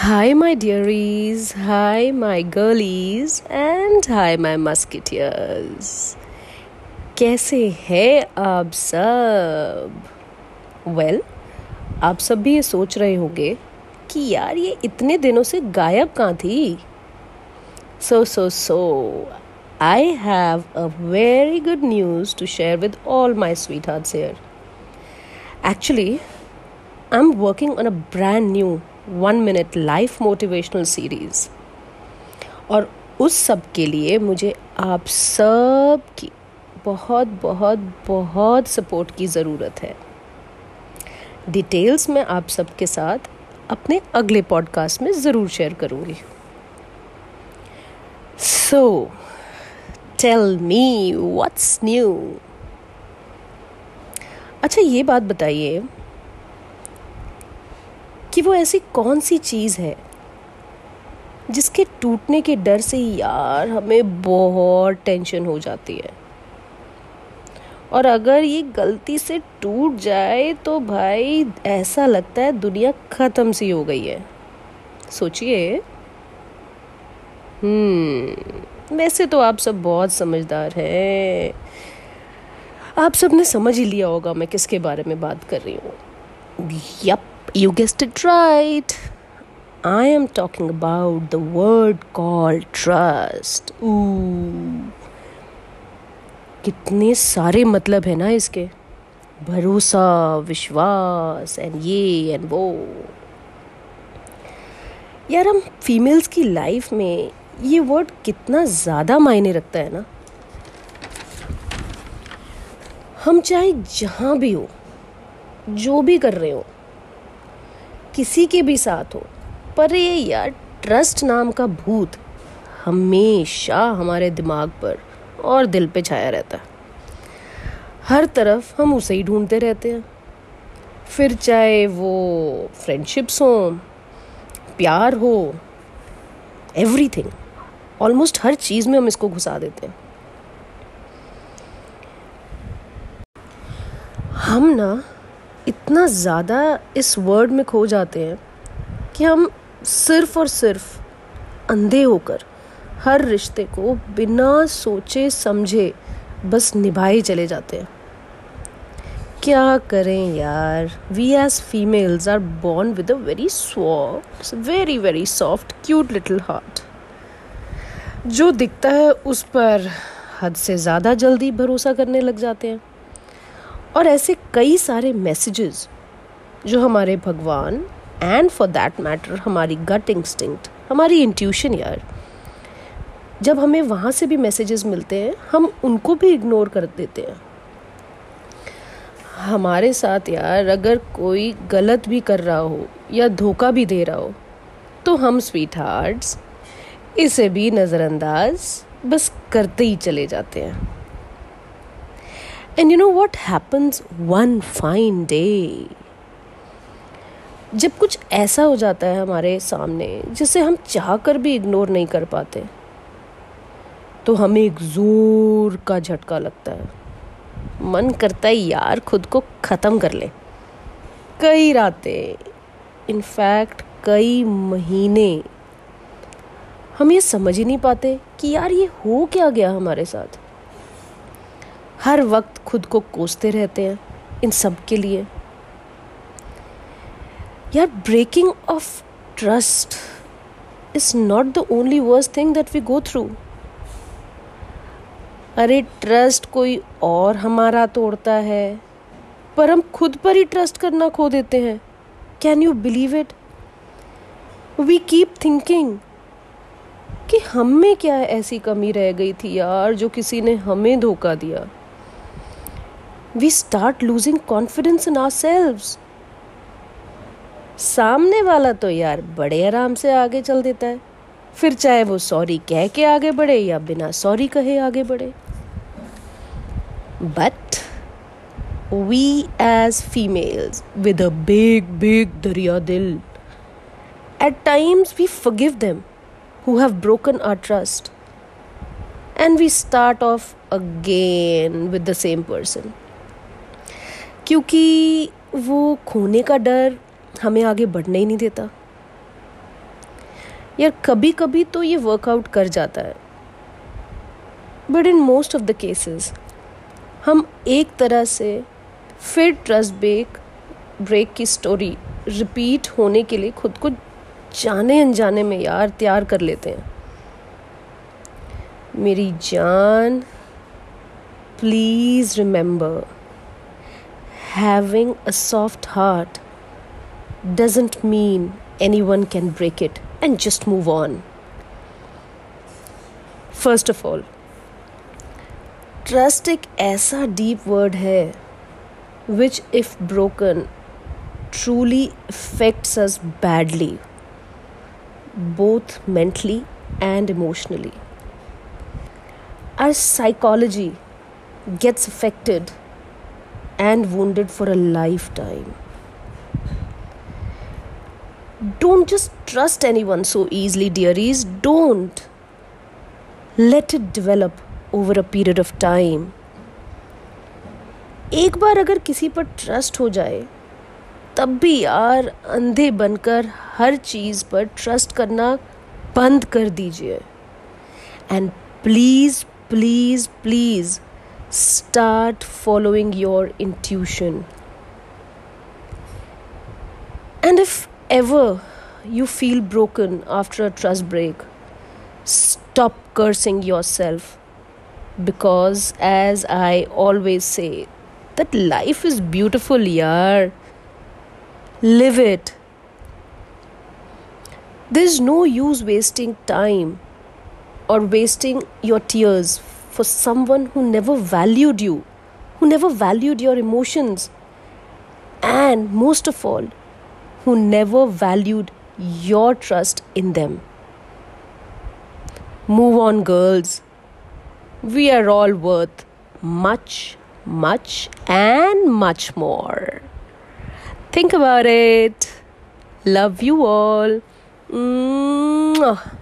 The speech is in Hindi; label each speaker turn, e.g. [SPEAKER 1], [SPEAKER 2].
[SPEAKER 1] Hi, my dearies. Hi, my girlies. And hi, my musketeers. कैसे हैं आप सब वेल well, आप सब भी ये सोच रहे होंगे कि यार ये इतने दिनों से गायब कहाँ थी so so so I have a very good news to share with all my sweet hearts here actually I am working on a brand new one minute life motivational series और उस सब के लिए मुझे आप सब की बहुत बहुत बहुत सपोर्ट की ज़रूरत है। डिटेल्स मैं आप सबके साथ अपने अगले पॉडकास्ट में ज़रूर शेयर करूँगी। So tell me what's new अच्छा ये बात बताइए कि वो ऐसी कौन सी चीज़ है जिसके टूटने के डर से यार हमें बहुत टेंशन हो जाती है। और अगर ये गलती से टूट जाए तो भाई ऐसा लगता है दुनिया ख़त्म सी हो गई है। सोचिए। हम्म वैसे तो आप सब बहुत समझदार हैं। आप सबने समझ ही लिया होगा मैं किसके बारे में बात कर रही हूँ। Yup You guessed it right. I am talking about the word called trust. कितने सारे मतलब है ना इसके भरोसा, विश्वास एंड ये एंड वो यार, हम फीमेल्स की लाइफ में ये वर्ड कितना ज़्यादा मायने रखता है ना हम चाहे जहाँ भी हो, जो भी कर रहे हो किसी के भी साथ हो। पर ये यार ट्रस्ट नाम का भूत हमेशा हमारे दिमाग पर और दिल पे छाया रहता है। हर तरफ़ हम उसे ही ढूंढते रहते हैं। फिर चाहे वो फ्रेंडशिप्स हो, प्यार हो एवरीथिंग ऑलमोस्ट हर चीज़ में हम इसको घुसा देते हैं। हम ना इतना ज़्यादा इस वर्ड में खो जाते हैं कि हम सिर्फ़ और सिर्फ़ अंधे होकर हर रिश्ते को बिना सोचे समझे बस निभाए चले जाते हैं। क्या करें यार? We as females are born with a very soft very very soft cute little heart जो दिखता है उस पर हद से ज़्यादा जल्दी भरोसा करने लग जाते हैं। और ऐसे कई सारे मैसेजेस जो हमारे भगवान एंड फॉर दैट मैटर हमारी गट इंस्टिंक्ट हमारी इंट्यूशन यार, जब हमें वहाँ से भी मैसेजेस मिलते हैं, हम उनको भी इग्नोर कर देते हैं। हमारे साथ यार अगर कोई गलत भी कर रहा हो या धोखा भी दे रहा हो तो हम स्वीट हार्ट्स इसे भी नज़रअंदाज बस करते ही चले जाते हैं। And you know what happens one fine day जब कुछ ऐसा हो जाता है हमारे सामने, जिसे हम चाह कर भी इग्नोर नहीं कर पाते तो हमें एक ज़ोर का झटका लगता है। मन करता है, यार, खुद को ख़त्म कर ले। कई रातें इनफैक्ट कई महीने, हम ये समझ ही नहीं पाते कि यार, ये हो क्या गया हमारे साथ? हर वक्त खुद को कोसते रहते हैं इन सब के लिए। यार breaking of trust is not the only worst thing that we go through अरे ट्रस्ट कोई और हमारा तोड़ता है, पर हम खुद पर ही ट्रस्ट करना खो देते हैं। Can you believe it we keep thinking कि हम में क्या ऐसी कमी रह गई थी यार, जो किसी ने हमें धोखा दिया। We start losing confidence in ourselves सामने वाला तो यार बड़े आराम से आगे चल देता है। फिर चाहे वो सॉरी कह के आगे बढ़े या बिना सॉरी कहे आगे बढ़े। But we as females with a big big दरिया दिल at times we forgive them who have broken our trust, and we start off again with the same person. क्योंकि वो खोने का डर हमें आगे बढ़ने ही नहीं देता। यार कभी कभी तो ये वर्कआउट कर जाता है। But in most of the cases हम एक तरह से फिर ट्रस्ट ब्रेक ब्रेक की स्टोरी रिपीट होने के लिए खुद को जाने अनजाने में यार तैयार कर लेते हैं। मेरी जान please remember Having a soft heart doesn't mean anyone can break it and just move on first of all trust एक ऐसा डीप वर्ड है which if broken truly affects us badly, both mentally and emotionally. Our psychology gets affected and wounded for a lifetime. Don't just trust anyone so easily, dearies. Don't. Let it develop over a period of time. एक बार अगर किसी पर ट्रस्ट हो जाए तब भी यार अंधे बनकर हर चीज़ पर ट्रस्ट करना बंद कर दीजिए and please please please start following your intuition. And if ever you feel broken after a trust break, stop cursing yourself because, as I always say, that life is beautiful, yaar. Live it. There's no use wasting time or wasting your tears for someone who never valued you, who never valued your emotions, and most of all, who never valued your trust in them. Move on, girls. We are all worth much, much, and much more. Think about it. Love you all. Mwah.